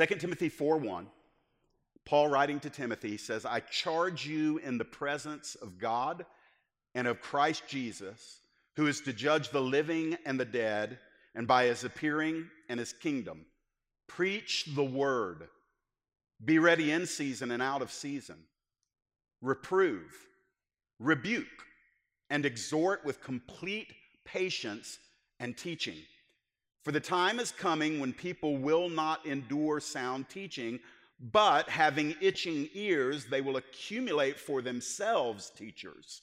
2 Timothy 4 1, Paul writing to Timothy says, I charge you in the presence of God and of Christ Jesus, who is to judge the living and the dead, and by his appearing and his kingdom. Preach the word. Be ready in season and out of season. Reprove, rebuke, and exhort with complete patience and teaching. For the time is coming when people will not endure sound teaching, but having itching ears, they will accumulate for themselves teachers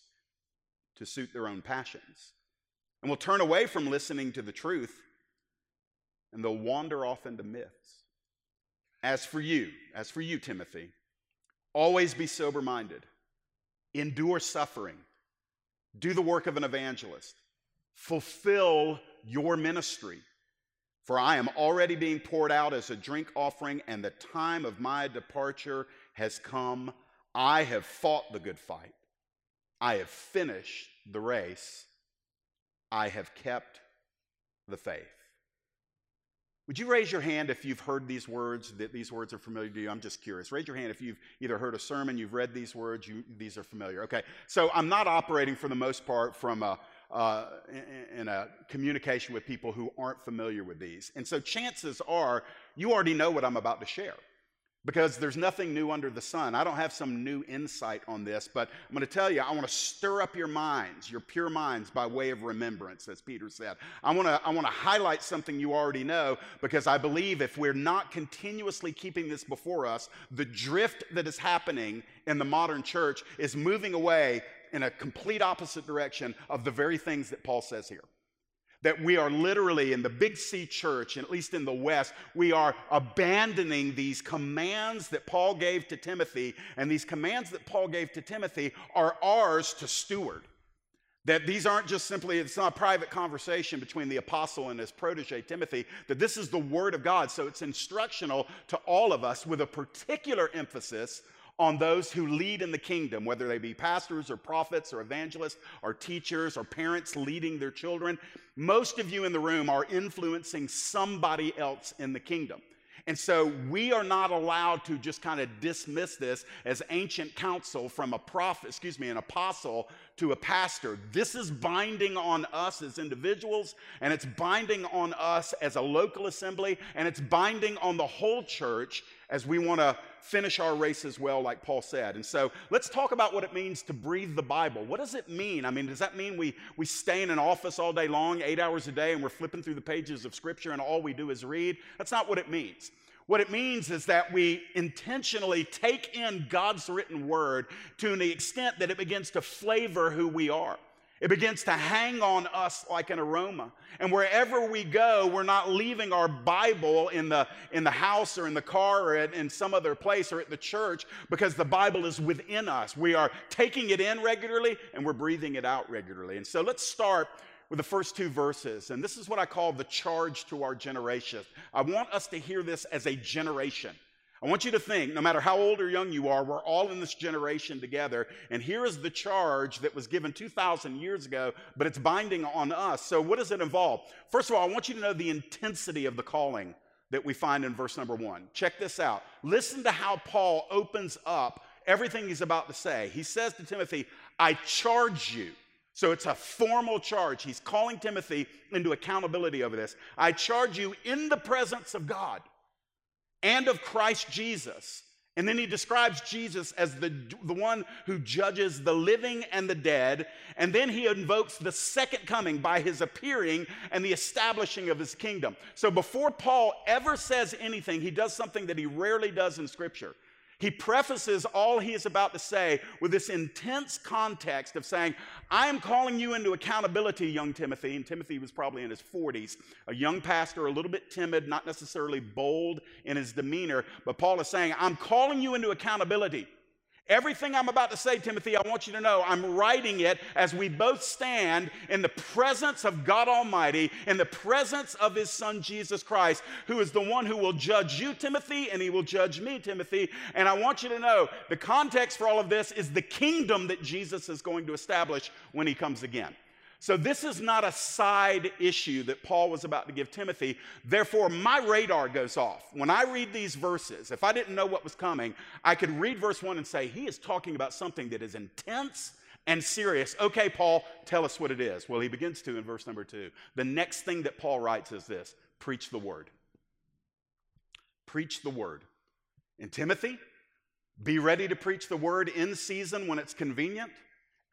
to suit their own passions, and will turn away from listening to the truth, and they'll wander off into myths. As for you, as for you, Timothy, always be sober minded, endure suffering, do the work of an evangelist, fulfill your ministry. For I am already being poured out as a drink offering, and the time of my departure has come. I have fought the good fight. I have finished the race. I have kept the faith. Would you raise your hand if you've heard these words, that these words are familiar to you? I'm just curious. Raise your hand if you've either heard a sermon, you've read these words, you, these are familiar. Okay, so I'm not operating for the most part from a, uh, in, in a communication with people who aren't familiar with these. And so chances are you already know what I'm about to share because there's nothing new under the sun. I don't have some new insight on this, but I'm going to tell you, I want to stir up your minds, your pure minds, by way of remembrance, as Peter said. I want to, I want to highlight something you already know because I believe if we're not continuously keeping this before us, the drift that is happening in the modern church is moving away in a complete opposite direction of the very things that Paul says here. That we are literally in the Big C church, and at least in the West, we are abandoning these commands that Paul gave to Timothy. And these commands that Paul gave to Timothy are ours to steward. That these aren't just simply, it's not a private conversation between the apostle and his protege, Timothy, that this is the word of God. So it's instructional to all of us with a particular emphasis on those who lead in the kingdom, whether they be pastors or prophets or evangelists or teachers or parents leading their children. Most of you in the room are influencing somebody else in the kingdom. And so we are not allowed to just kind of dismiss this as ancient counsel from a prophet, excuse me, an apostle to a pastor. This is binding on us as individuals, and it's binding on us as a local assembly, and it's binding on the whole church as we want to finish our race as well, like Paul said. And so let's talk about what it means to breathe the Bible. What does it mean? I mean, does that mean we, we stay in an office all day long, eight hours a day, and we're flipping through the pages of Scripture and all we do is read? That's not what it means. What it means is that we intentionally take in God's written word to the extent that it begins to flavor who we are. It begins to hang on us like an aroma. And wherever we go, we're not leaving our Bible in the, in the house or in the car or at, in some other place or at the church because the Bible is within us. We are taking it in regularly and we're breathing it out regularly. And so let's start with the first two verses. And this is what I call the charge to our generation. I want us to hear this as a generation. I want you to think, no matter how old or young you are, we're all in this generation together. And here is the charge that was given 2,000 years ago, but it's binding on us. So, what does it involve? First of all, I want you to know the intensity of the calling that we find in verse number one. Check this out. Listen to how Paul opens up everything he's about to say. He says to Timothy, I charge you. So it's a formal charge. He's calling Timothy into accountability over this. I charge you in the presence of God and of Christ Jesus. And then he describes Jesus as the, the one who judges the living and the dead. And then he invokes the second coming by his appearing and the establishing of his kingdom. So before Paul ever says anything, he does something that he rarely does in Scripture. He prefaces all he is about to say with this intense context of saying, I am calling you into accountability, young Timothy. And Timothy was probably in his 40s, a young pastor, a little bit timid, not necessarily bold in his demeanor. But Paul is saying, I'm calling you into accountability. Everything I'm about to say, Timothy, I want you to know I'm writing it as we both stand in the presence of God Almighty, in the presence of His Son Jesus Christ, who is the one who will judge you, Timothy, and He will judge me, Timothy. And I want you to know the context for all of this is the kingdom that Jesus is going to establish when He comes again. So, this is not a side issue that Paul was about to give Timothy. Therefore, my radar goes off. When I read these verses, if I didn't know what was coming, I could read verse one and say, he is talking about something that is intense and serious. Okay, Paul, tell us what it is. Well, he begins to in verse number two. The next thing that Paul writes is this preach the word. Preach the word. And Timothy, be ready to preach the word in season when it's convenient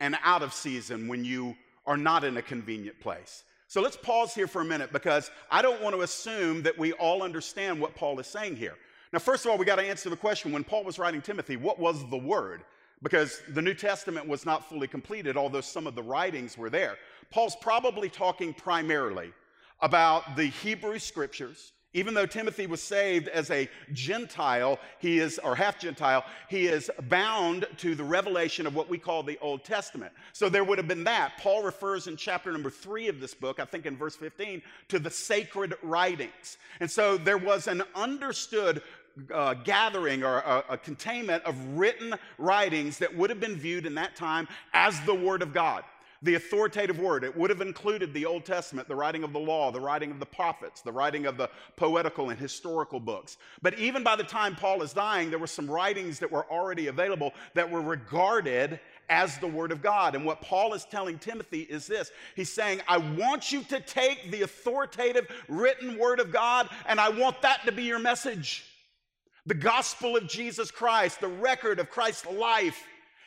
and out of season when you are not in a convenient place. So let's pause here for a minute because I don't want to assume that we all understand what Paul is saying here. Now, first of all, we got to answer the question when Paul was writing Timothy, what was the word? Because the New Testament was not fully completed, although some of the writings were there. Paul's probably talking primarily about the Hebrew scriptures even though Timothy was saved as a Gentile, he is, or half Gentile, he is bound to the revelation of what we call the Old Testament. So there would have been that. Paul refers in chapter number three of this book, I think in verse 15, to the sacred writings. And so there was an understood uh, gathering or a, a containment of written writings that would have been viewed in that time as the Word of God the authoritative word. It would have included the Old Testament, the writing of the law, the writing of the prophets, the writing of the poetical and historical books. But even by the time Paul is dying, there were some writings that were already available that were regarded as the Word of God. And what Paul is telling Timothy is this He's saying, I want you to take the authoritative written Word of God, and I want that to be your message. The gospel of Jesus Christ, the record of Christ's life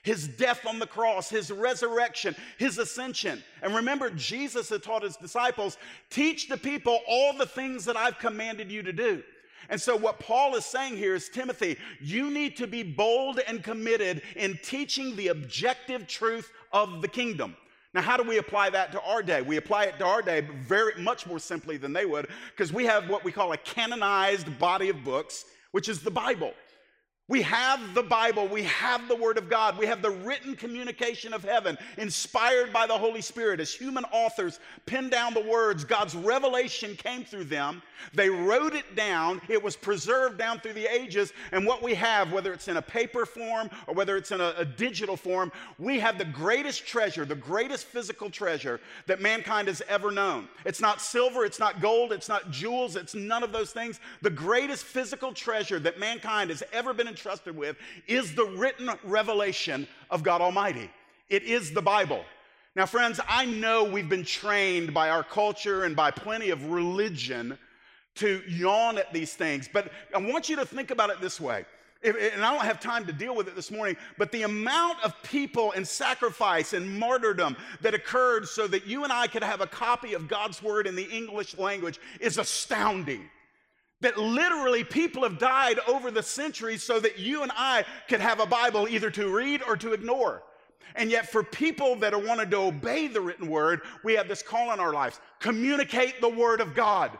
his death on the cross, his resurrection, his ascension. And remember, Jesus had taught his disciples, teach the people all the things that I've commanded you to do. And so, what Paul is saying here is Timothy, you need to be bold and committed in teaching the objective truth of the kingdom. Now, how do we apply that to our day? We apply it to our day very much more simply than they would, because we have what we call a canonized body of books, which is the Bible. We have the Bible, we have the Word of God, we have the written communication of heaven, inspired by the Holy Spirit. As human authors penned down the words, God's revelation came through them. They wrote it down, it was preserved down through the ages. And what we have, whether it's in a paper form or whether it's in a, a digital form, we have the greatest treasure, the greatest physical treasure that mankind has ever known. It's not silver, it's not gold, it's not jewels, it's none of those things. The greatest physical treasure that mankind has ever been entrusted with is the written revelation of God Almighty. It is the Bible. Now, friends, I know we've been trained by our culture and by plenty of religion to yawn at these things, but I want you to think about it this way. and I don't have time to deal with it this morning, but the amount of people and sacrifice and martyrdom that occurred so that you and I could have a copy of God's word in the English language is astounding that literally people have died over the centuries so that you and I could have a Bible either to read or to ignore. And yet, for people that are wanted to obey the written word, we have this call in our lives communicate the word of God.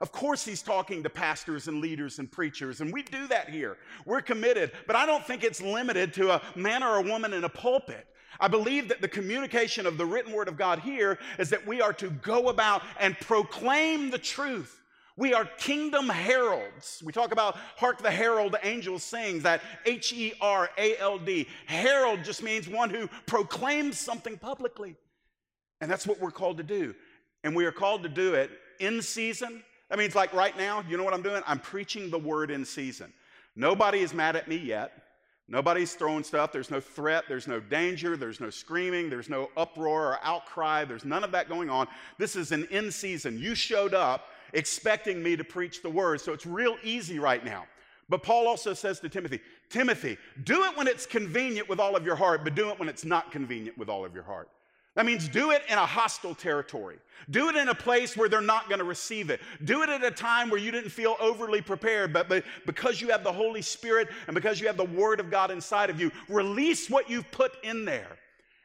Of course, he's talking to pastors and leaders and preachers, and we do that here. We're committed, but I don't think it's limited to a man or a woman in a pulpit. I believe that the communication of the written word of God here is that we are to go about and proclaim the truth we are kingdom heralds. We talk about hark the herald angels sing, that H E R A L D. Herald just means one who proclaims something publicly. And that's what we're called to do. And we are called to do it in season. That means, like right now, you know what I'm doing? I'm preaching the word in season. Nobody is mad at me yet. Nobody's throwing stuff. There's no threat. There's no danger. There's no screaming. There's no uproar or outcry. There's none of that going on. This is an in season. You showed up expecting me to preach the word. So it's real easy right now. But Paul also says to Timothy, Timothy, do it when it's convenient with all of your heart, but do it when it's not convenient with all of your heart. That means do it in a hostile territory. Do it in a place where they're not going to receive it. Do it at a time where you didn't feel overly prepared, but, but because you have the Holy Spirit and because you have the Word of God inside of you, release what you've put in there.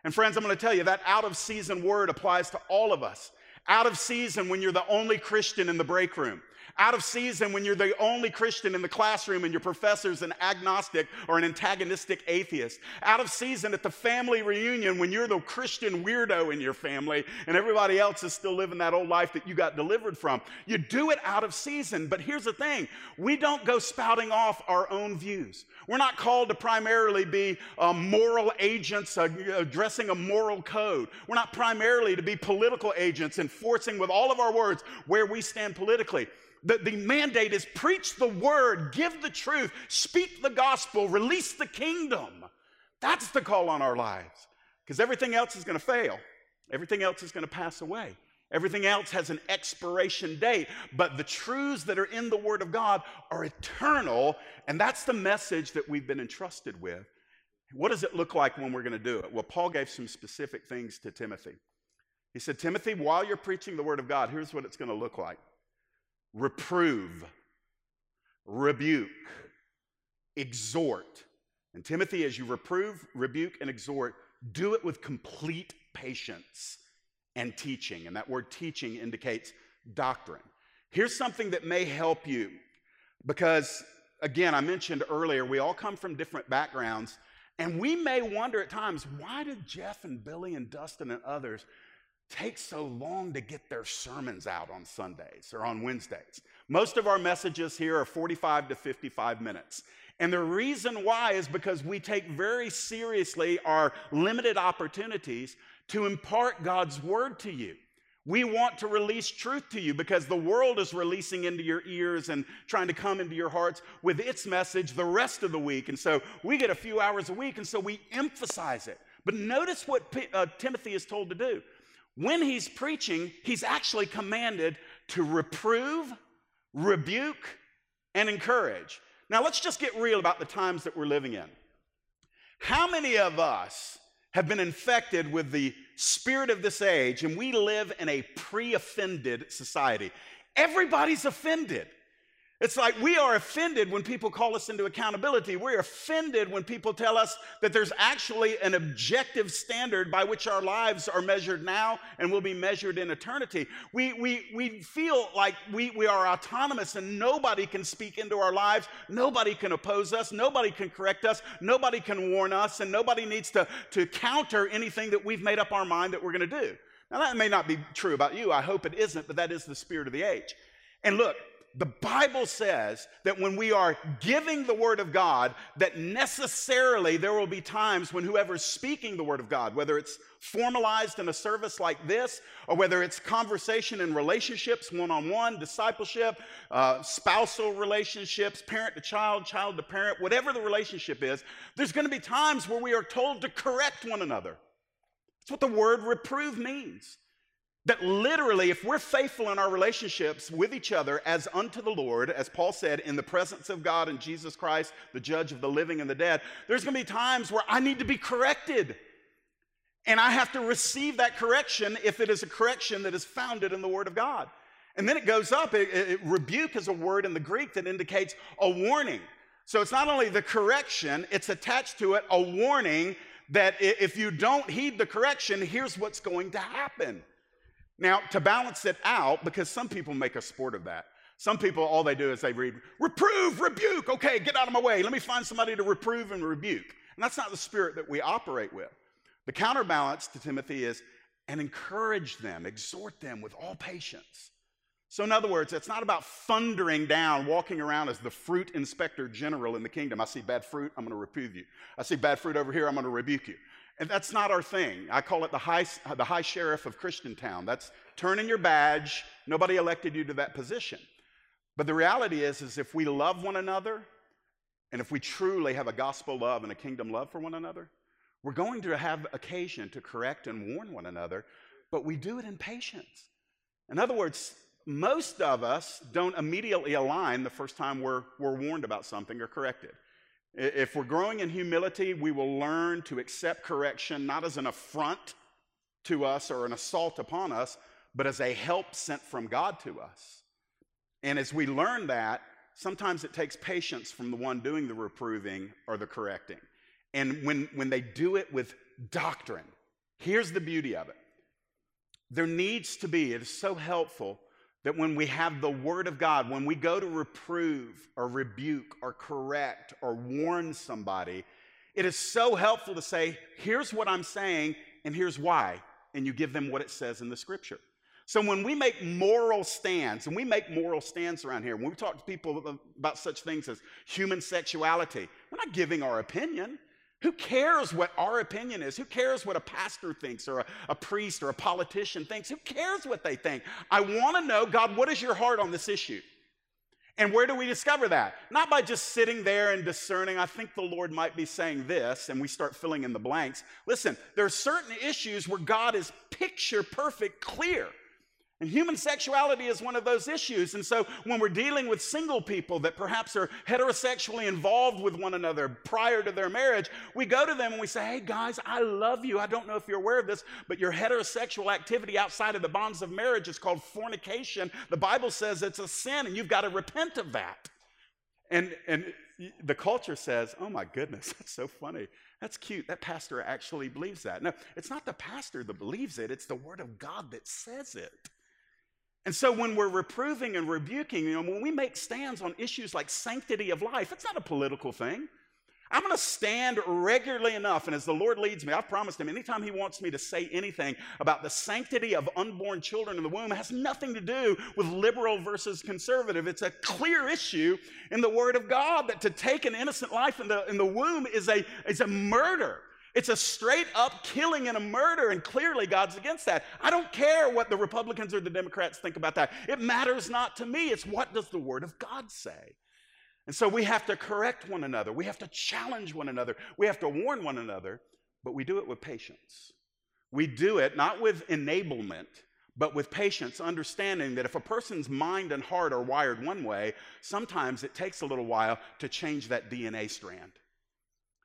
And friends, I'm going to tell you that out of season word applies to all of us out of season when you're the only Christian in the break room, Out of season when you're the only Christian in the classroom and your professor's an agnostic or an antagonistic atheist. Out of season at the family reunion when you're the Christian weirdo in your family and everybody else is still living that old life that you got delivered from. You do it out of season. But here's the thing we don't go spouting off our own views. We're not called to primarily be uh, moral agents uh, addressing a moral code. We're not primarily to be political agents enforcing with all of our words where we stand politically. The, the mandate is preach the word, give the truth, speak the gospel, release the kingdom. That's the call on our lives. Because everything else is going to fail, everything else is going to pass away. Everything else has an expiration date, but the truths that are in the Word of God are eternal, and that's the message that we've been entrusted with. What does it look like when we're going to do it? Well, Paul gave some specific things to Timothy. He said, Timothy, while you're preaching the Word of God, here's what it's going to look like reprove, rebuke, exhort. And Timothy, as you reprove, rebuke, and exhort, do it with complete patience and teaching. And that word teaching indicates doctrine. Here's something that may help you because, again, I mentioned earlier, we all come from different backgrounds. And we may wonder at times, why did Jeff and Billy and Dustin and others take so long to get their sermons out on Sundays or on Wednesdays. Most of our messages here are 45 to 55 minutes. And the reason why is because we take very seriously our limited opportunities to impart God's word to you. We want to release truth to you because the world is releasing into your ears and trying to come into your hearts with its message the rest of the week. And so we get a few hours a week, and so we emphasize it. But notice what P- uh, Timothy is told to do when he's preaching, he's actually commanded to reprove, rebuke, and encourage. Now, let's just get real about the times that we're living in. How many of us have been infected with the spirit of this age and we live in a pre offended society? Everybody's offended. It's like we are offended when people call us into accountability. We're offended when people tell us that there's actually an objective standard by which our lives are measured now and will be measured in eternity. We, we, we feel like we, we are autonomous and nobody can speak into our lives. Nobody can oppose us. Nobody can correct us. Nobody can warn us. And nobody needs to, to counter anything that we've made up our mind that we're going to do. Now, that may not be true about you. I hope it isn't, but that is the spirit of the age. And look, the Bible says that when we are giving the Word of God, that necessarily there will be times when whoever's speaking the Word of God, whether it's formalized in a service like this, or whether it's conversation in relationships, one on one, discipleship, uh, spousal relationships, parent to child, child to parent, whatever the relationship is, there's going to be times where we are told to correct one another. That's what the word reprove means. That literally, if we're faithful in our relationships with each other as unto the Lord, as Paul said, in the presence of God and Jesus Christ, the judge of the living and the dead, there's gonna be times where I need to be corrected. And I have to receive that correction if it is a correction that is founded in the Word of God. And then it goes up, it, it, rebuke is a word in the Greek that indicates a warning. So it's not only the correction, it's attached to it a warning that if you don't heed the correction, here's what's going to happen. Now, to balance it out, because some people make a sport of that. Some people, all they do is they read, reprove, rebuke. Okay, get out of my way. Let me find somebody to reprove and rebuke. And that's not the spirit that we operate with. The counterbalance to Timothy is, and encourage them, exhort them with all patience. So, in other words, it's not about thundering down, walking around as the fruit inspector general in the kingdom. I see bad fruit, I'm going to reprove you. I see bad fruit over here, I'm going to rebuke you. And that's not our thing. I call it the high, the high sheriff of Christiantown. That's turning your badge. Nobody elected you to that position. But the reality is, is if we love one another, and if we truly have a gospel love and a kingdom love for one another, we're going to have occasion to correct and warn one another, but we do it in patience. In other words, most of us don't immediately align the first time we're, we're warned about something or corrected. If we're growing in humility, we will learn to accept correction not as an affront to us or an assault upon us, but as a help sent from God to us. And as we learn that, sometimes it takes patience from the one doing the reproving or the correcting. And when, when they do it with doctrine, here's the beauty of it there needs to be, it is so helpful that when we have the Word of God, when we go to reprove or rebuke or correct or warn somebody, it is so helpful to say, here's what I'm saying and here's why. And you give them what it says in the scripture. So when we make moral stands, and we make moral stands around here, when we talk to people about such things as human sexuality, we're not giving our opinion. Who cares what our opinion is? Who cares what a pastor thinks or a, a priest or a politician thinks? Who cares what they think? I want to know, God, what is your heart on this issue? And where do we discover that? Not by just sitting there and discerning, I think the Lord might be saying this, and we start filling in the blanks. Listen, there are certain issues where God is picture perfect clear. And human sexuality is one of those issues. And so when we're dealing with single people that perhaps are heterosexually involved with one another prior to their marriage, we go to them and we say, Hey guys, I love you. I don't know if you're aware of this, but your heterosexual activity outside of the bonds of marriage is called fornication. The Bible says it's a sin and you've got to repent of that. And, and the culture says, Oh my goodness, that's so funny. That's cute. That pastor actually believes that. No, it's not the pastor that believes it, it's the Word of God that says it. And so when we're reproving and rebuking, you know, when we make stands on issues like sanctity of life, it's not a political thing. I'm going to stand regularly enough, and as the Lord leads me, I've promised Him anytime He wants me to say anything about the sanctity of unborn children in the womb, has nothing to do with liberal versus conservative. It's a clear issue in the Word of God that to take an innocent life in the, in the womb is a, is a murder. It's a straight up killing and a murder, and clearly God's against that. I don't care what the Republicans or the Democrats think about that. It matters not to me. It's what does the Word of God say? And so we have to correct one another. We have to challenge one another. We have to warn one another, but we do it with patience. We do it not with enablement, but with patience, understanding that if a person's mind and heart are wired one way, sometimes it takes a little while to change that DNA strand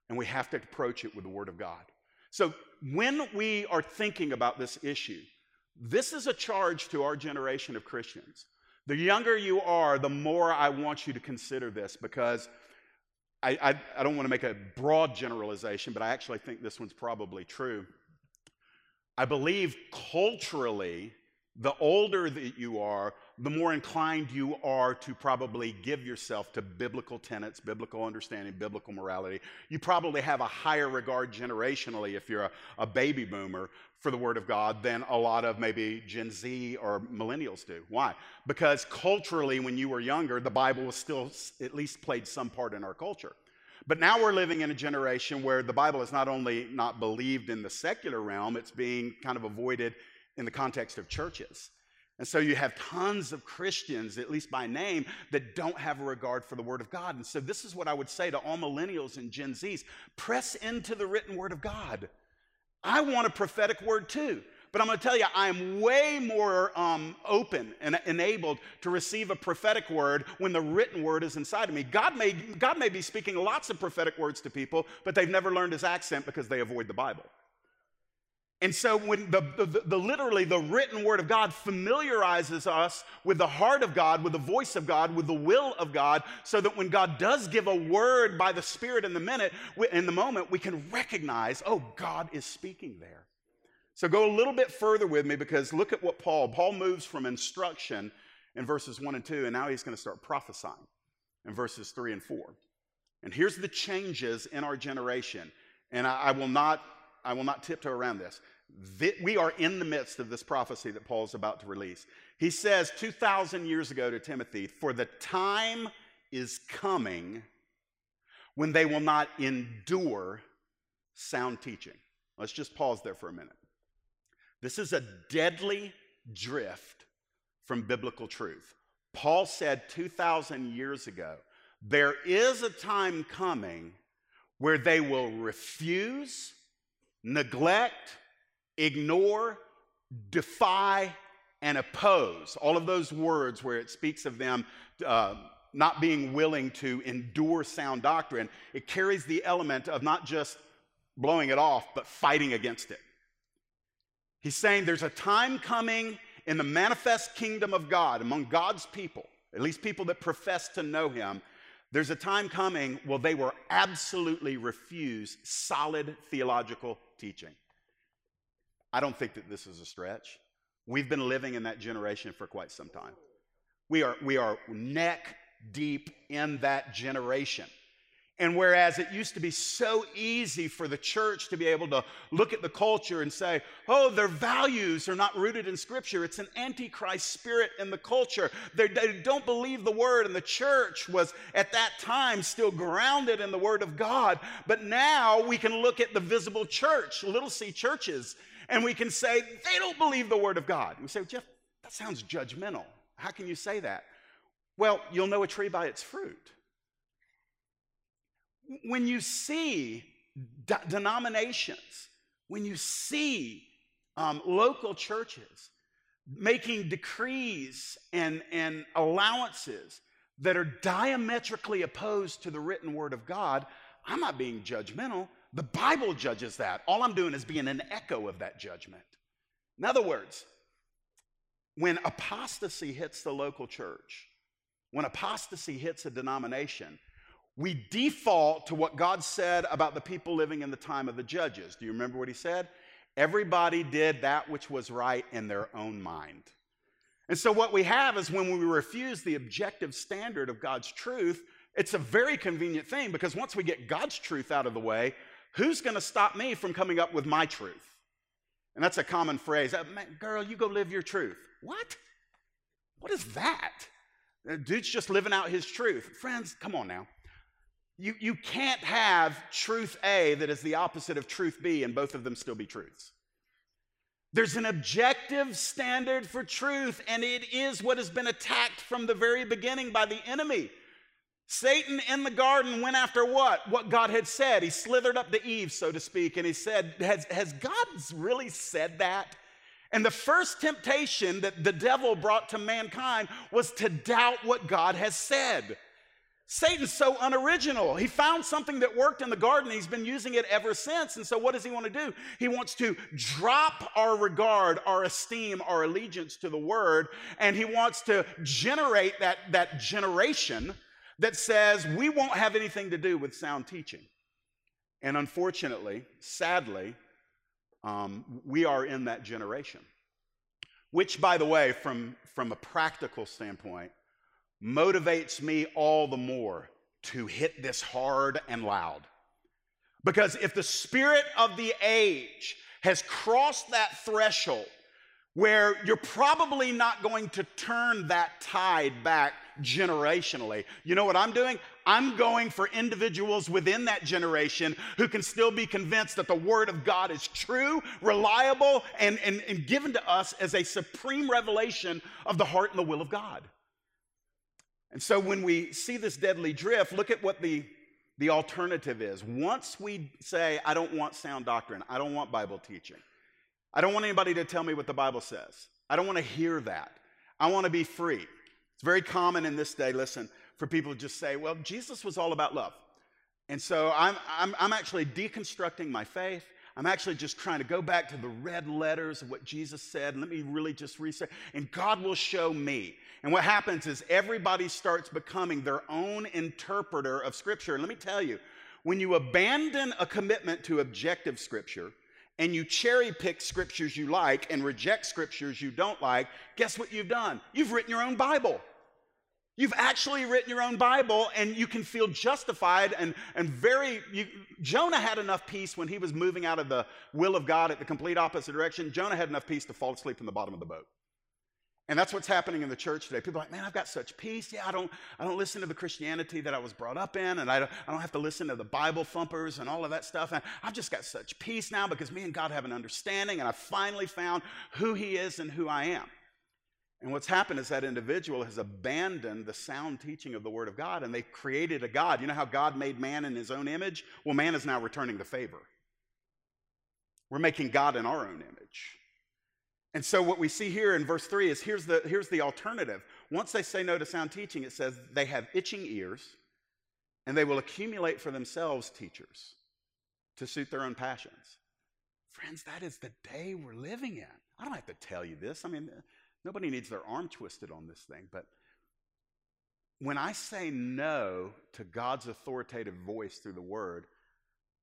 and we have to approach it with the Word of God. So, when we are thinking about this issue, this is a charge to our generation of Christians. The younger you are, the more I want you to consider this because I, I, I don't want to make a broad generalization, but I actually think this one's probably true. I believe culturally, the older that you are, the more inclined you are to probably give yourself to biblical tenets, biblical understanding, biblical morality. You probably have a higher regard generationally if you're a, a, baby boomer for the Word of God than a lot of maybe Gen Z or millennials do. Why? Because culturally, when you were younger, the Bible was still at least played some part in our culture. But now we're living in a generation where the Bible is not only not believed in the secular realm, it's being kind of avoided in the context of churches. And so you have tons of Christians, at least by name, that don't have a regard for the Word of God. And so this is what I would say to all millennials and Gen Zs press into the written Word of God. I want a prophetic word too. But I'm going to tell you, I'm way more um, open and enabled to receive a prophetic word when the written word is inside of me. God may, God may be speaking lots of prophetic words to people, but they've never learned his accent because they avoid the Bible. And so, when the, the, the, literally the written word of God familiarizes us with the heart of God, with the voice of God, with the will of God, so that when God does give a word by the Spirit in the minute, in the moment, we can recognize, oh, God is speaking there. So go a little bit further with me because look at what Paul, Paul moves from instruction in verses one and two, and now he's going to start prophesying in verses three and four. And here's the changes in our generation. And I, I will not, I will not tiptoe around this we are in the midst of this prophecy that Paul is about to release. He says 2,000 years ago to Timothy, For the time is coming when they will not endure sound teaching. Let's just pause there for a minute. This is a deadly drift from biblical truth. Paul said 2,000 years ago, There is a time coming where they will refuse, neglect, ignore, defy, and oppose. All of those words where it speaks of them uh, not being willing to endure sound doctrine, it carries the element of not just blowing it off, but fighting against it. He's saying there's a time coming in the manifest kingdom of God among God's people, at least people that profess to know Him. There's a time coming where they will absolutely refuse solid theological teaching. I don't think that this is a stretch. We've been living in that generation for quite some time. We are, we are neck deep in that generation. And whereas it used to be so easy for the church to be able to look at the culture and say, oh, their values are not rooted in Scripture, it's an antichrist spirit in the culture. They're, they do not believe the Word, and the church was at that time still grounded in the Word of God. But now we can look at the visible church, little c churches, and we can say, they don't believe the Word of God. We say, Jeff, that sounds judgmental. How can you say that? Well, you'll know a tree by its fruit when you see de- denominations, when you see um, local churches making decrees and, and allowances that are diametrically opposed to the written word of God, I'm not being judgmental. The Bible judges that. All I'm doing is being an echo of that judgment. In other words, when apostasy hits the local church, when apostasy hits a denomination, we default to what God said about the people living in the time of the judges. Do you remember what he said? Everybody did that which was right in their own mind. And so, what we have is when we refuse the objective standard of God's truth, it's a very convenient thing because once we get God's truth out of the way, who's going to stop me from coming up with my truth? And that's a common phrase. Uh, girl, you go live your truth. What? What is that? Dude's just living out his truth. Friends, come on now. You, you can't have truth A that is the opposite of truth B and both of them still be truths. There's an objective standard for truth, and it is what has been attacked from the very beginning by the enemy. Satan in the garden went after what? What God had said. He slithered up to Eve, so to speak, and he said, Has, has God really said that? And the first temptation that the devil brought to mankind was to doubt what God has said. Satan's so unoriginal. He found something that worked in the garden. He's been using it ever since. And so, what does he want to do? He wants to drop our regard, our esteem, our allegiance to the word, and he wants to generate that, that generation that says we won't have anything to do with sound teaching. And unfortunately, sadly, um, we are in that generation. Which, by the way, from, from a practical standpoint, motivates me all the more to hit this hard and loud. Because if the spirit of the age has crossed that threshold where you're probably not going to turn that tide back generationally. You know what I'm doing? I'm going for individuals within that generation who can still be convinced that the Word of God is true, reliable, and, and, and given to us as a supreme revelation of the heart and the will of God. And so when we see this deadly drift, look at what the, the alternative is. Once we say, I don't want sound doctrine, I don't want Bible teaching, I don't want anybody to tell me what the Bible says, I don't want to hear that. I want to be free. It's very common in this day, listen, for people to just say, well, Jesus was all about love. And so I'm, I'm, I'm actually deconstructing my faith. I'm actually just trying to go back to the red letters of what Jesus said. Let me really just reset. And God will show me. And what happens is everybody starts becoming their own interpreter of Scripture. And let me tell you, when you abandon a commitment to objective Scripture, and you cherry pick scriptures you like and reject scriptures you don't like, guess what you've done? You've written your own Bible. You've actually written your own Bible and you can feel justified and, and very. You, Jonah had enough peace when he was moving out of the will of God at the complete opposite direction. Jonah had enough peace to fall asleep in the bottom of the boat. And that's what's happening in the church today. People are like, man, I've got such peace. Yeah, I don't, I don't listen to the Christianity that I was brought up in, and I don't, I don't have to listen to the Bible thumpers and all of that stuff. And I've just got such peace now because me and God have an understanding, and I finally found who He is and who I am. And what's happened is that individual has abandoned the sound teaching of the Word of God and they created a God. You know how God made man in his own image? Well, man is now returning the favor. We're making God in our own image. And so what we see here in verse 3 is here's the, here's the alternative. Once they say no to sound teaching, it says they have itching ears and they will accumulate for themselves teachers to suit their own passions. Friends, that is the day we're living in. I don't have to tell you this. I mean, Nobody needs their arm twisted on this thing, but when I say no to God's authoritative voice through the word,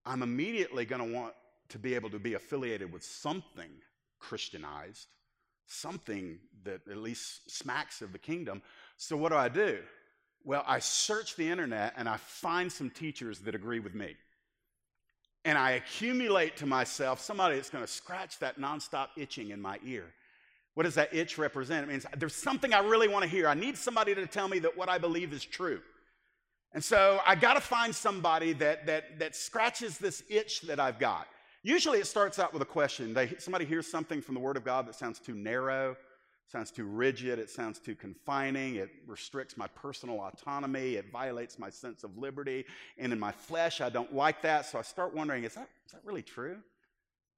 I'm immediately going to want to be able to be affiliated with something Christianized, something that at least smacks of the kingdom. So, what do I do? Well, I search the internet and I find some teachers that agree with me. And I accumulate to myself somebody that's going to scratch that nonstop itching in my ear. What does that itch represent? It means there's something I really want to hear. I need somebody to tell me that what I believe is true. And so I got to find somebody that, that, that scratches this itch that I've got. Usually it starts out with a question. They, somebody hears something from the Word of God that sounds too narrow, sounds too rigid, it sounds too confining, it restricts my personal autonomy, it violates my sense of liberty. And in my flesh, I don't like that. So I start wondering is that, is that really true?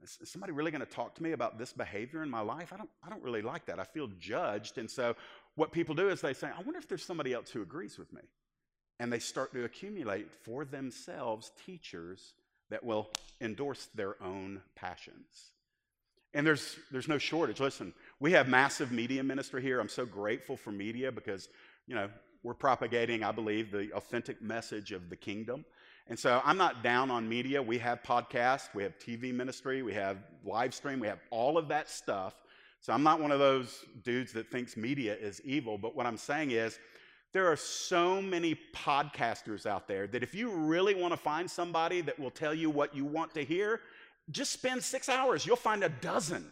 Is, is somebody really going to talk to me about this behavior in my life? I don't, I don't really like that. I feel judged. And so what people do is they say, I wonder if there's somebody else who agrees with me. And they start to accumulate for themselves teachers that will endorse their own passions. And there's, there's no shortage. Listen, we have massive media ministry here. I'm so grateful for media because, you know, we're propagating, I believe, the authentic message of the kingdom. And so I'm not down on media. We have podcasts, we have TV ministry, we have live stream, we have all of that stuff. So I'm not one of those dudes that thinks media is evil. But what I'm saying is, there are so many podcasters out there that if you really want to find somebody that will tell you what you want to hear, just spend six hours. You'll find a dozen.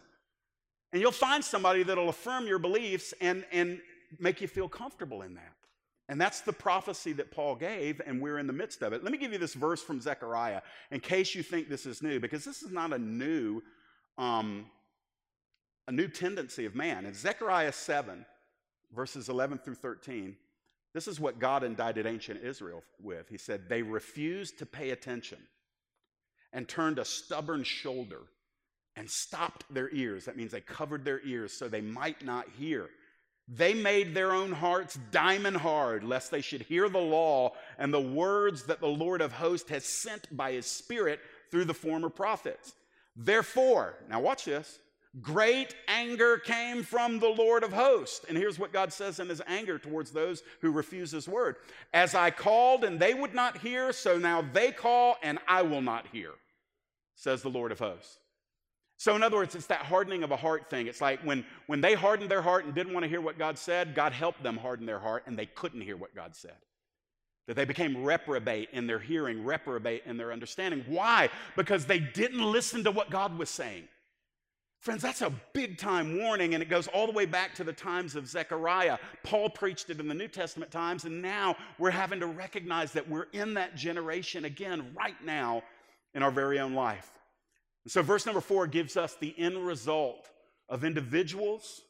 And you'll find somebody that'll affirm your beliefs and, and make you feel comfortable in that. And that's the prophecy that Paul gave, and we're in the midst of it. Let me give you this verse from Zechariah in case you think this is new, because this is not a new, um, a new tendency of man. In Zechariah 7, verses 11 through 13, this is what God indicted ancient Israel with. He said, They refused to pay attention and turned a stubborn shoulder and stopped their ears. That means they covered their ears so they might not hear. They made their own hearts diamond hard, lest they should hear the law and the words that the Lord of hosts has sent by his Spirit through the former prophets. Therefore, now watch this Great anger came from the Lord of hosts. And here's what God says in his anger towards those who refuse his word As I called and they would not hear, so now they call and I will not hear, says the Lord of hosts. So, in other words, it's that hardening of a heart thing. It's like when, when they hardened their heart and didn't want to hear what God said, God helped them harden their heart and they couldn't hear what God said. That they became reprobate in their hearing, reprobate in their understanding. Why? Because they didn't listen to what God was saying. Friends, that's a big time warning, and it goes all the way back to the times of Zechariah. Paul preached it in the New Testament times, and now we're having to recognize that we're in that generation again right now in our very own life. And so, verse number four gives us the end result of individuals,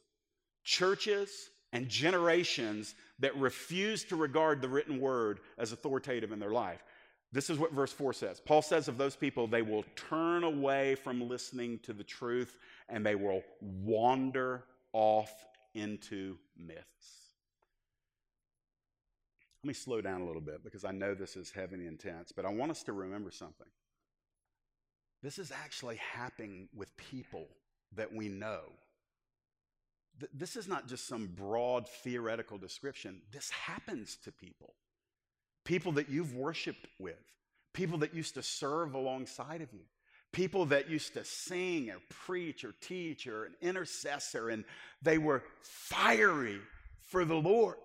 churches, and generations that refuse to regard the written word as authoritative in their life. This is what verse 4 says. Paul says of those people, they will turn away from listening to the truth and they will wander off into myths. Let me slow down a little bit because I know this is heavy and intense, but I want us to remember something. This is actually happening with people that we know. This is not just some broad theoretical description. This happens to people. People that you've worshiped with, people that used to serve alongside of you people that used to sing or preach or teach or an intercessor, and they were fiery for the Lord.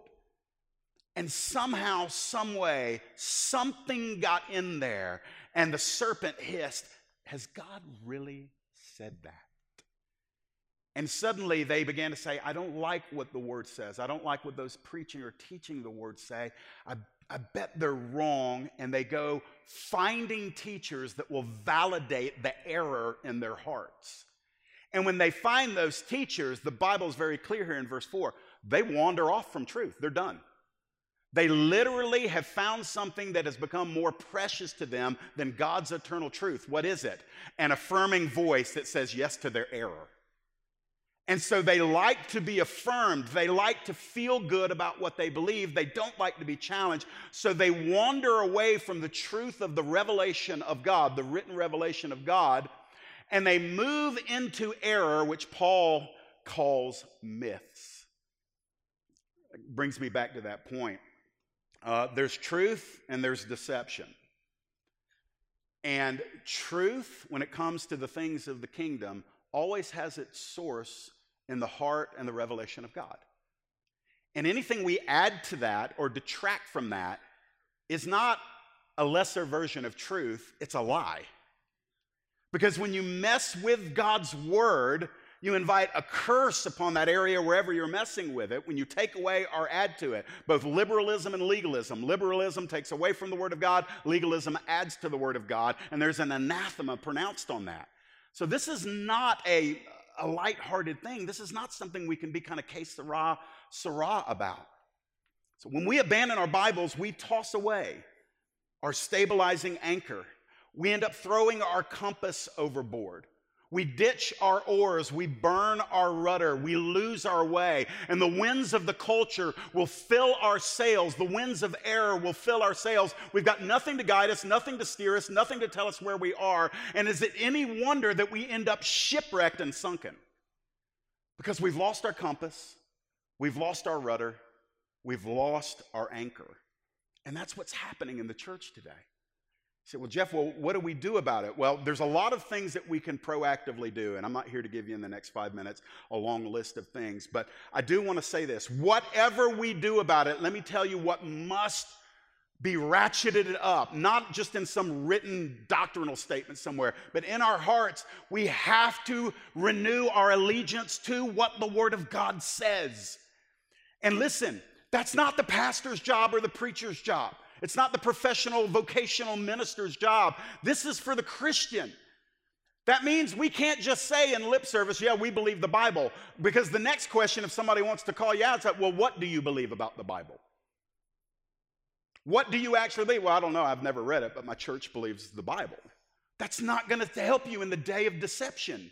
And somehow, some way, something got in there, and the serpent hissed, Has God really said that? And suddenly they began to say, I don't like what the word says. I don't like what those preaching or teaching the word say. I I bet they're wrong, and they go finding teachers that will validate the error in their hearts. And when they find those teachers, the Bible is very clear here in verse 4 they wander off from truth. They're done. They literally have found something that has become more precious to them than God's eternal truth. What is it? An affirming voice that says yes to their error. And so they like to be affirmed. They like to feel good about what they believe. They don't like to be challenged. So they wander away from the truth of the revelation of God, the written revelation of God, and they move into error, which Paul calls myths. It brings me back to that point. Uh, there's truth and there's deception. And truth, when it comes to the things of the kingdom, always has its source in the heart and the revelation of God. And anything we add to that or detract from that is not a lesser version of truth, it's a lie. Because when you mess with God's word, you invite a curse upon that area wherever you're messing with it when you take away or add to it. Both liberalism and legalism. Liberalism takes away from the Word of God, legalism adds to the Word of God, and there's an anathema pronounced on that. So this is not a, a light-hearted thing. This is not something we can be kind of que sera, sera about. So when we abandon our Bibles, we toss away our stabilizing anchor. We end up throwing our compass overboard. We ditch our oars, we burn our rudder, we lose our way, and the winds of the culture will fill our sails. The winds of error will fill our sails. We've got nothing to guide us, nothing to steer us, nothing to tell us where we are. And is it any wonder that we end up shipwrecked and sunken? Because we've lost our compass, we've lost our rudder, we've lost our anchor. And that's what's happening in the church today. You say, well, Jeff, well, what do we do about it? Well, there's a lot of things that we can proactively do, and I'm not here to give you in the next five minutes a long list of things, but I do want to say this. Whatever we do about it, let me tell you what must be ratcheted up, not just in some written doctrinal statement somewhere, but in our hearts, we have to renew our allegiance to what the Word of God says. And listen, that's not the pastor's job or the preacher's job. It's not the professional vocational minister's job. This is for the Christian. That means we can't just say in lip service, yeah, we believe the Bible. Because the next question, if somebody wants to call you out, is like, well, what do you believe about the Bible? What do you actually believe? Well, I don't know. I've never read it, but my church believes the Bible. That's not going to help you in the day of deception.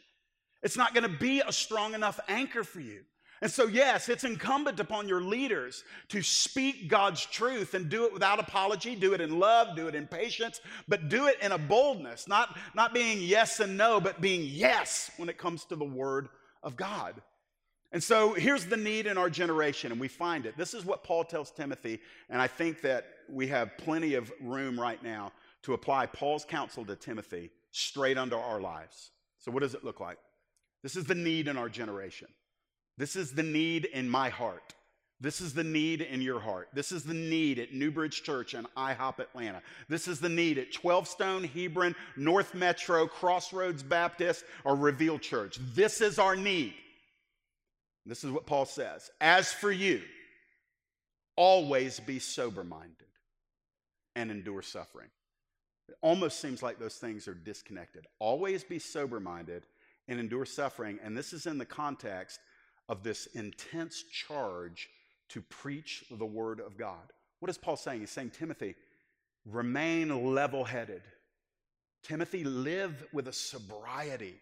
It's not going to be a strong enough anchor for you. And so, yes, it's incumbent upon your leaders to speak God's truth and do it without apology, do it in love, do it in patience, but do it in a boldness, not, not being yes and no, but being yes when it comes to the Word of God. And so here's the need in our generation, and we find it. This is what Paul tells Timothy, and I think that we have plenty of room right now to apply Paul's counsel to Timothy straight under our lives. So, what does it look like? This is the need in our generation. This is the need in my heart. This is the need in your heart. This is the need at Newbridge Church and IHOP Atlanta. This is the need at 12 Stone, Hebron, North Metro, Crossroads Baptist, or Reveal Church. This is our need. This is what Paul says. As for you, always be sober minded and endure suffering. It almost seems like those things are disconnected. Always be sober minded and endure suffering. And this is in the context of this intense charge to preach the word of God. What is Paul saying? He's saying, Timothy, remain level headed. Timothy, live with a sobriety.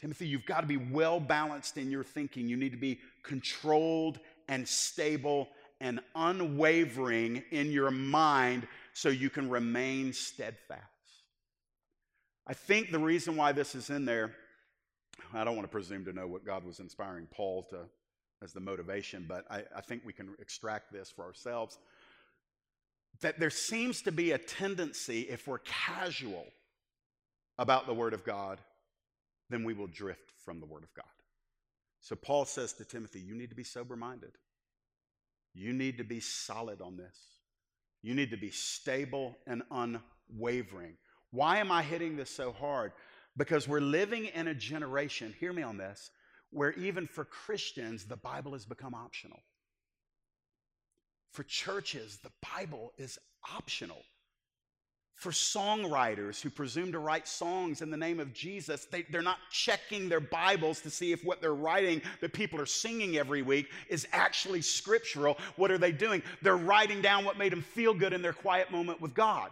Timothy, you've got to be well balanced in your thinking. You need to be controlled and stable and unwavering in your mind so you can remain steadfast. I think the reason why this is in there I don't want to presume to know what God was inspiring Paul to as the motivation, but I, I think we can extract this for ourselves. That there seems to be a tendency, if we're casual about the Word of God, then we will drift from the Word of God. So Paul says to Timothy, You need to be sober minded. You need to be solid on this. You need to be stable and unwavering. Why am I hitting this so hard? Because we're living in a generation, hear me on this, where even for Christians, the Bible has become optional. For churches, the Bible is optional. For songwriters who presume to write songs in the name of Jesus, they, they're not checking their Bibles to see if what they're writing that people are singing every week is actually scriptural. What are they doing? They're writing down what made them feel good in their quiet moment with God.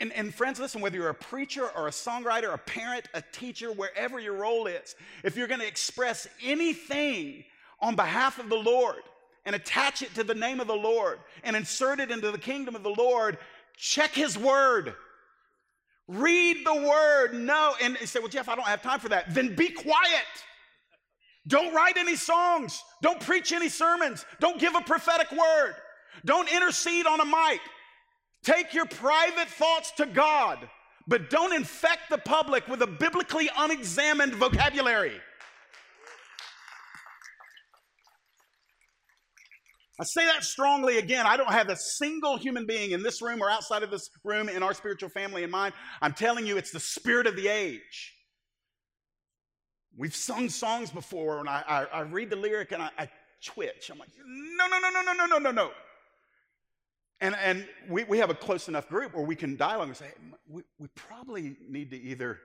And, and friends, listen, whether you're a preacher or a songwriter, a parent, a teacher, wherever your role is, if you're going to express anything on behalf of the Lord and attach it to the name of the Lord and insert it into the kingdom of the Lord, check his word. Read the word. No. And you say, well, Jeff, I don't have time for that. Then be quiet. Don't write any songs. Don't preach any sermons. Don't give a prophetic word. Don't intercede on a mic. Take your private thoughts to God, but don't infect the public with a biblically unexamined vocabulary. I say that strongly again. I don't have a single human being in this room or outside of this room in our spiritual family in mind. I'm telling you, it's the spirit of the age. We've sung songs before, and I, I, I read the lyric and I, I twitch. I'm like, no, no, no, no, no, no, no, no, no. And, and we, we have a close enough group where we can dialogue and say, we, we probably need to either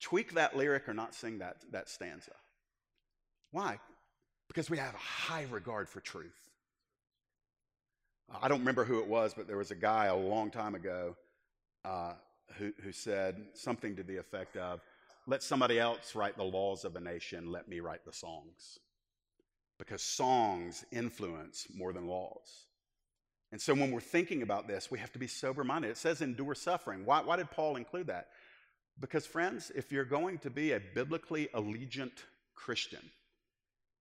tweak that lyric or not sing that, that stanza. Why? Because we have a high regard for truth. I don't remember who it was, but there was a guy a long time ago uh, who, who said something to the effect of, let somebody else write the laws of a nation, let me write the songs. Because songs influence more than laws. And so when we're thinking about this, we have to be sober minded. It says endure suffering. Why, why did Paul include that? Because, friends, if you're going to be a biblically allegiant Christian,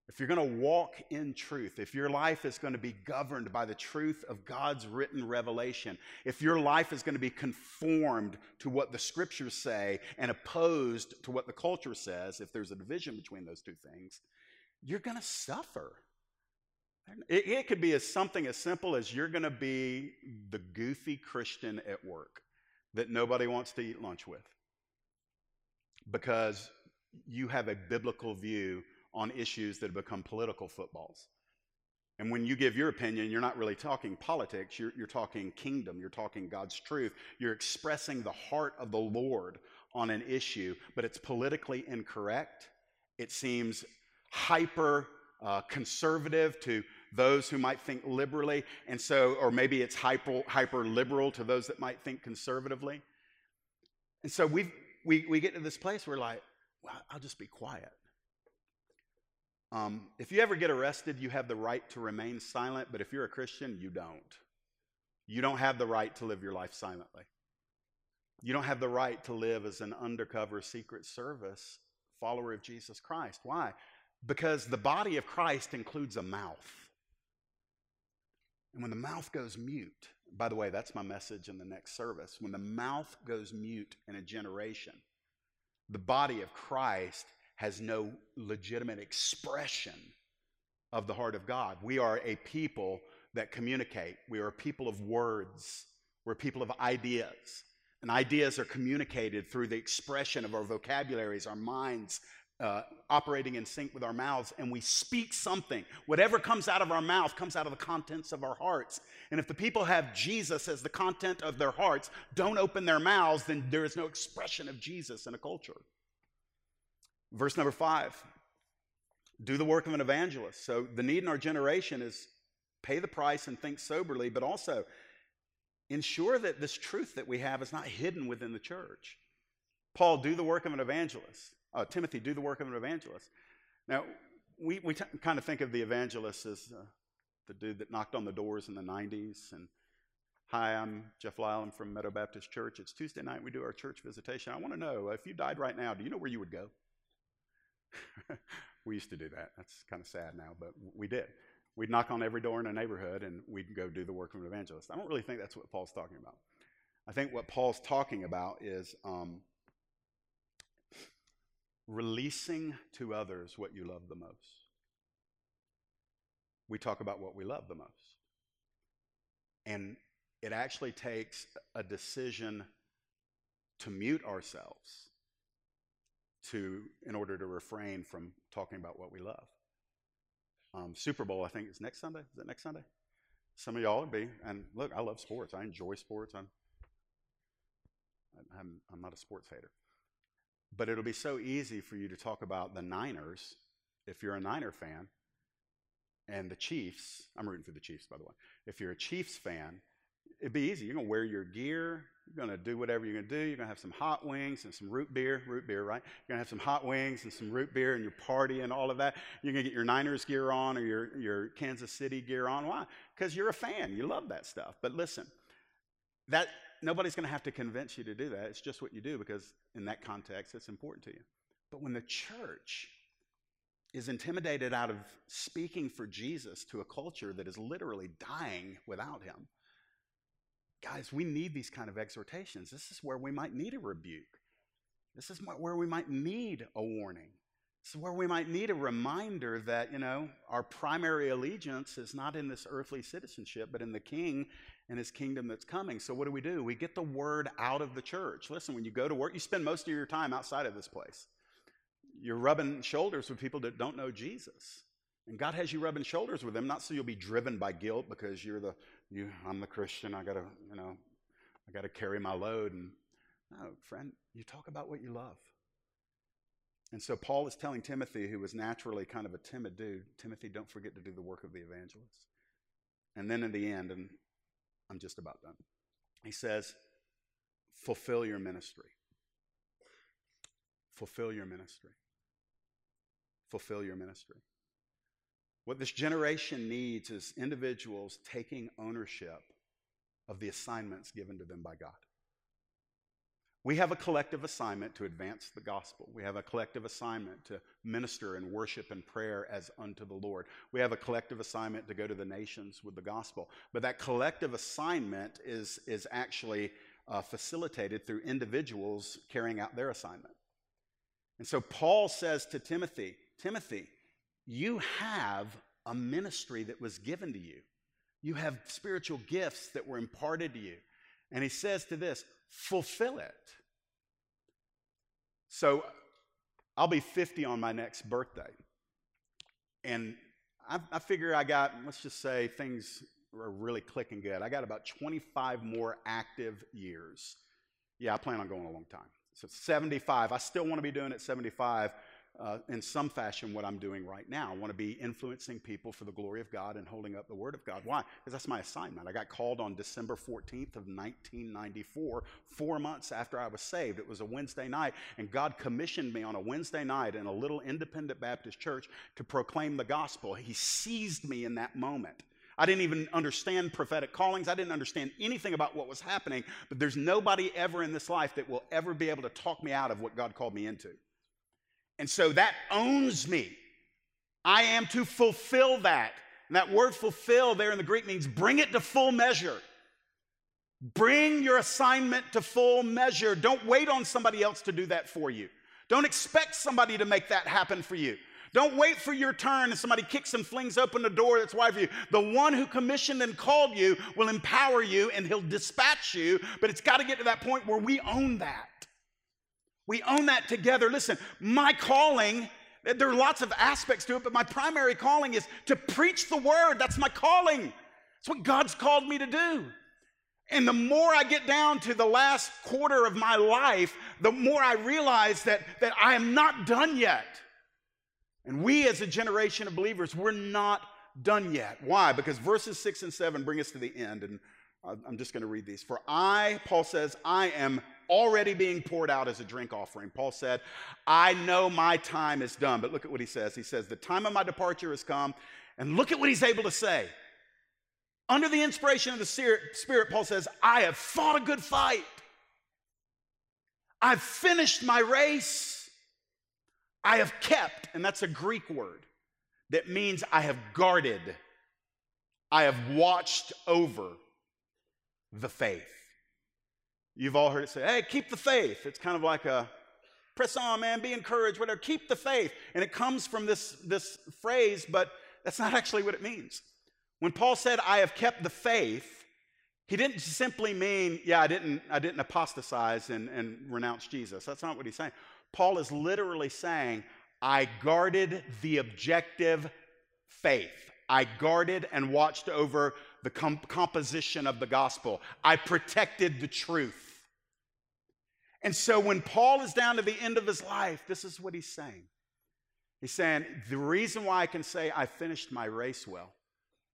if you're going to walk in truth, if your life is going to be governed by the truth of God's written revelation, if your life is going to be conformed to what the scriptures say and opposed to what the culture says, if there's a division between those two things, you're going to suffer. It, it, could be as something as simple as you're going to be the goofy Christian at work that nobody wants to eat lunch with because you have a biblical view on issues that have become political footballs. And when you give your opinion, you're not really talking politics, you're, you're talking kingdom, you're talking God's truth. You're expressing the heart of the Lord on an issue, but it's politically incorrect. It seems hyper uh, conservative to those who might think liberally, and so, or maybe it's hyper, hyper liberal to those that might think conservatively. And so we we, we get to this place where, like, well, I'll just be quiet. Um, if you ever get arrested, you have the right to remain silent, but if you're a Christian, you don't. You don't have the right to live your life silently. You don't have the right to live as an undercover Secret Service follower of Jesus Christ. Why? Because the body of Christ includes a mouth. And when the mouth goes mute, by the way, that's my message in the next service. When the mouth goes mute in a generation, the body of Christ has no legitimate expression of the heart of God. We are a people that communicate, we are a people of words, we're a people of ideas. And ideas are communicated through the expression of our vocabularies, our minds, uh, operating in sync with our mouths, and we speak something. Whatever comes out of our mouth comes out of the contents of our hearts. And if the people have Jesus as the content of their hearts, don't open their mouths, then there is no expression of Jesus in a culture. Verse number five do the work of an evangelist. So the need in our generation is pay the price and think soberly, but also ensure that this truth that we have is not hidden within the church. Paul, do the work of an evangelist. Uh, Timothy, do the work of an evangelist. Now, we, we t- kind of think of the evangelist as uh, the dude that knocked on the doors in the 90s and Hi, I'm Jeff Lyle. I'm from Meadow Baptist Church. It's Tuesday night. We do our church visitation. I want to know if you died right now, do you know where you would go? we used to do that. That's kind of sad now, but we did. We'd knock on every door in a neighborhood and we'd go do the work of an evangelist. I don't really think that's what Paul's talking about. I think what Paul's talking about is um, releasing to others what you love the most. We talk about what we love the most. And it actually takes a decision to mute ourselves to in order to refrain from talking about what we love. Um, Super Bowl, I think, is next Sunday. Is it next Sunday? Some of y'all would be. And look, I love sports. I enjoy sports. I'm, I'm, I'm not a sports hater. But it'll be so easy for you to talk about the Niners if you're a Niner fan and the Chiefs. I'm rooting for the Chiefs, by the way. If you're a Chiefs fan, it'd be easy. You're going to wear your gear. You're going to do whatever you're going to do. You're going to have some hot wings and some root beer. Root beer, right? You're going to have some hot wings and some root beer and your party and all of that. You're going to get your Niners gear on or your, your Kansas City gear on. Why? Because you're a fan. You love that stuff. But listen, that nobody's going to have to convince you to do that. It's just what you do because in that context, it's important to you. But when the church is intimidated out of speaking for Jesus to a culture that is literally dying without him, guys, we need these kind of exhortations. This is where we might need a rebuke. This is where we might need a warning. This is where we might need a reminder that, you know, our primary allegiance is not in this earthly citizenship, but in the king and his kingdom that's coming. So, what do we do? We get the word out of the church. Listen, when you go to work, you spend most of your time outside of this place. You're rubbing shoulders with people that don't know Jesus. And God has you rubbing shoulders with them, not so you'll be driven by guilt because you're the, you, I'm the Christian, I gotta, you know, I gotta carry my load. And no, friend, you talk about what you love. And so Paul is telling Timothy, who was naturally kind of a timid dude, Timothy, don't forget to do the work of the evangelist. And then in the end, and I'm just about done, he says, fulfill your ministry. Fulfill your ministry. Fulfill your ministry. What this generation needs is individuals taking ownership of the assignments given to them by God. We have a collective assignment to advance the gospel. We have a collective assignment to minister and worship and prayer as unto the Lord. We have a collective assignment to go to the nations with the gospel. But that collective assignment is, is actually uh, facilitated through individuals carrying out their assignment. And so Paul says to Timothy, Timothy, you have a ministry that was given to you. You have spiritual gifts that were imparted to you. And he says to this, fulfill it. So I'll be 50 on my next birthday. And I, I figure I got, let's just say things are really clicking good. I got about 25 more active years. Yeah, I plan on going a long time. So 75. I still want to be doing it 75 uh, in some fashion what I'm doing right now. I want to be influencing people for the glory of God and holding up the Word of God. Why? Because that's my assignment. I got called on December 14th of 1994, four months after I was saved. It was a Wednesday night, and God commissioned me on a Wednesday night in a little independent Baptist church to proclaim the gospel. He seized me in that moment. I didn't even understand prophetic callings. I didn't understand anything about what was happening, but there's nobody ever in this life that will ever be able to talk me out of what God called me into. And so that owns me. I am to fulfill that. And that word fulfill there in the Greek means bring it to full measure. Bring your assignment to full measure. Don't wait on somebody else to do that for you. Don't expect somebody to make that happen for you. Don't wait for your turn and somebody kicks and flings open the door that's wide for you. The one who commissioned and called you will empower you and he'll dispatch you, but it's got to get to that point where we own that. We own that together. Listen, my calling, there are lots of aspects to it, but my primary calling is to preach the word. That's my calling. That's what God's called me to do. And the more I get down to the last quarter of my life, the more I realize that, that I am not done yet. And we, as a generation of believers, we're not done yet. Why? Because verses six and seven bring us to the end. And uh, I'm just going to read these. For I, Paul says, I am already being poured out as a drink offering. Paul said, I know my time is done. But look at what he says. He says, The time of my departure has come. And look at what he's able to say. Under the inspiration of the Spirit, Paul says, I have fought a good fight. I've finished my race. I have kept, and that's a Greek word that means I have guarded, I have watched over the faith. You've all heard it say, hey, keep the faith. It's kind of like a press on, man, be encouraged, whatever, keep the faith. And it comes from this, this phrase, but that's not actually what it means. When Paul said, I have kept the faith, he didn't simply mean, yeah, I didn't, I didn't apostatize and, and renounce Jesus. That's not what he's saying. Paul is literally saying, I guarded the objective faith. I guarded and watched over the comp- composition of the gospel. I protected the truth. And so when Paul is down to the end of his life, this is what he's saying. He's saying, The reason why I can say I finished my race well,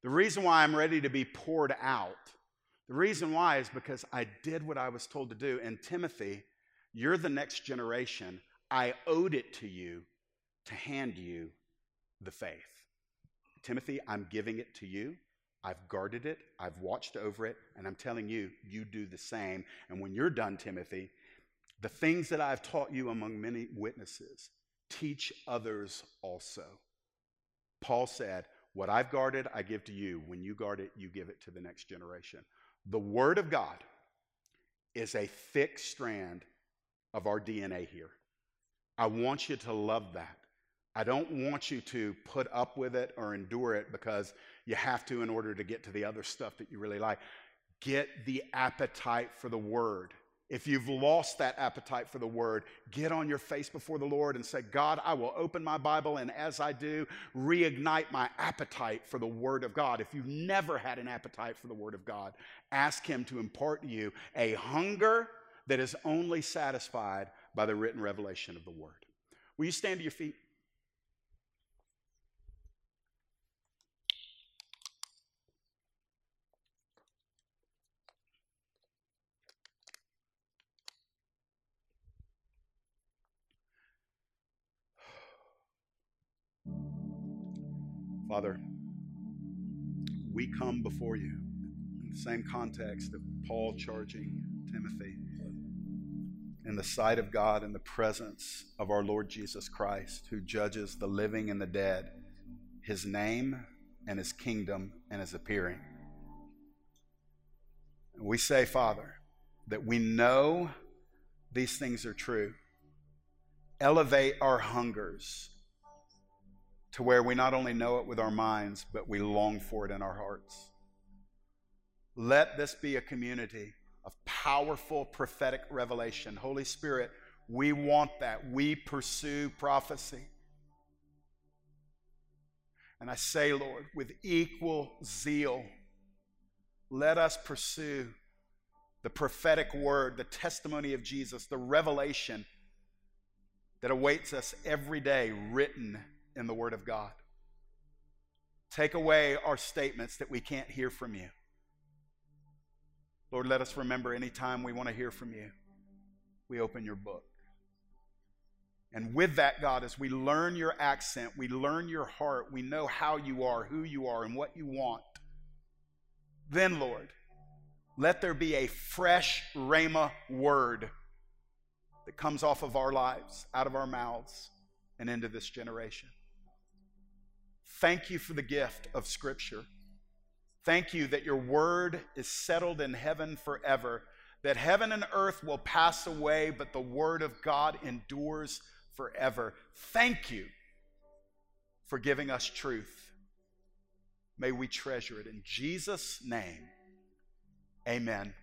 the reason why I'm ready to be poured out, the reason why is because I did what I was told to do. And Timothy, you're the next generation. I owed it to you to hand you the faith. Timothy, I'm giving it to you. I've guarded it, I've watched over it, and I'm telling you, you do the same. And when you're done, Timothy, the things that I've taught you among many witnesses, teach others also. Paul said, What I've guarded, I give to you. When you guard it, you give it to the next generation. The Word of God is a thick strand of our DNA here. I want you to love that. I don't want you to put up with it or endure it because you have to in order to get to the other stuff that you really like. Get the appetite for the word. If you've lost that appetite for the word, get on your face before the Lord and say, God, I will open my Bible, and as I do, reignite my appetite for the word of God. If you've never had an appetite for the word of God, ask Him to impart to you a hunger that is only satisfied by the written revelation of the word. Will you stand to your feet? Father, we come before you in the same context of Paul charging Timothy in the sight of God in the presence of our Lord Jesus Christ, who judges the living and the dead, his name and his kingdom and his appearing. We say, Father, that we know these things are true. Elevate our hungers to where we not only know it with our minds, but we long for it in our hearts. Let this be a community of powerful prophetic revelation. Holy Spirit, we want that. We pursue prophecy. And I say, Lord, with equal zeal, let us pursue the prophetic word, the testimony of Jesus, the revelation that awaits us every day written in the Word of God. Take away our statements that we can't hear from you. Lord, let us remember anytime we want to hear from you, we open your book. And with that, God, as we learn your accent, we learn your heart, we know how you are, who you are, and what you want. Then, Lord, let there be a fresh Rhema word that comes off of our lives, out of our mouths, and into this generation. Thank you for the gift of Scripture. Thank you that your word is settled in heaven forever, that heaven and earth will pass away, but the word of God endures forever. Thank you for giving us truth. May we treasure it. In Jesus' name, amen.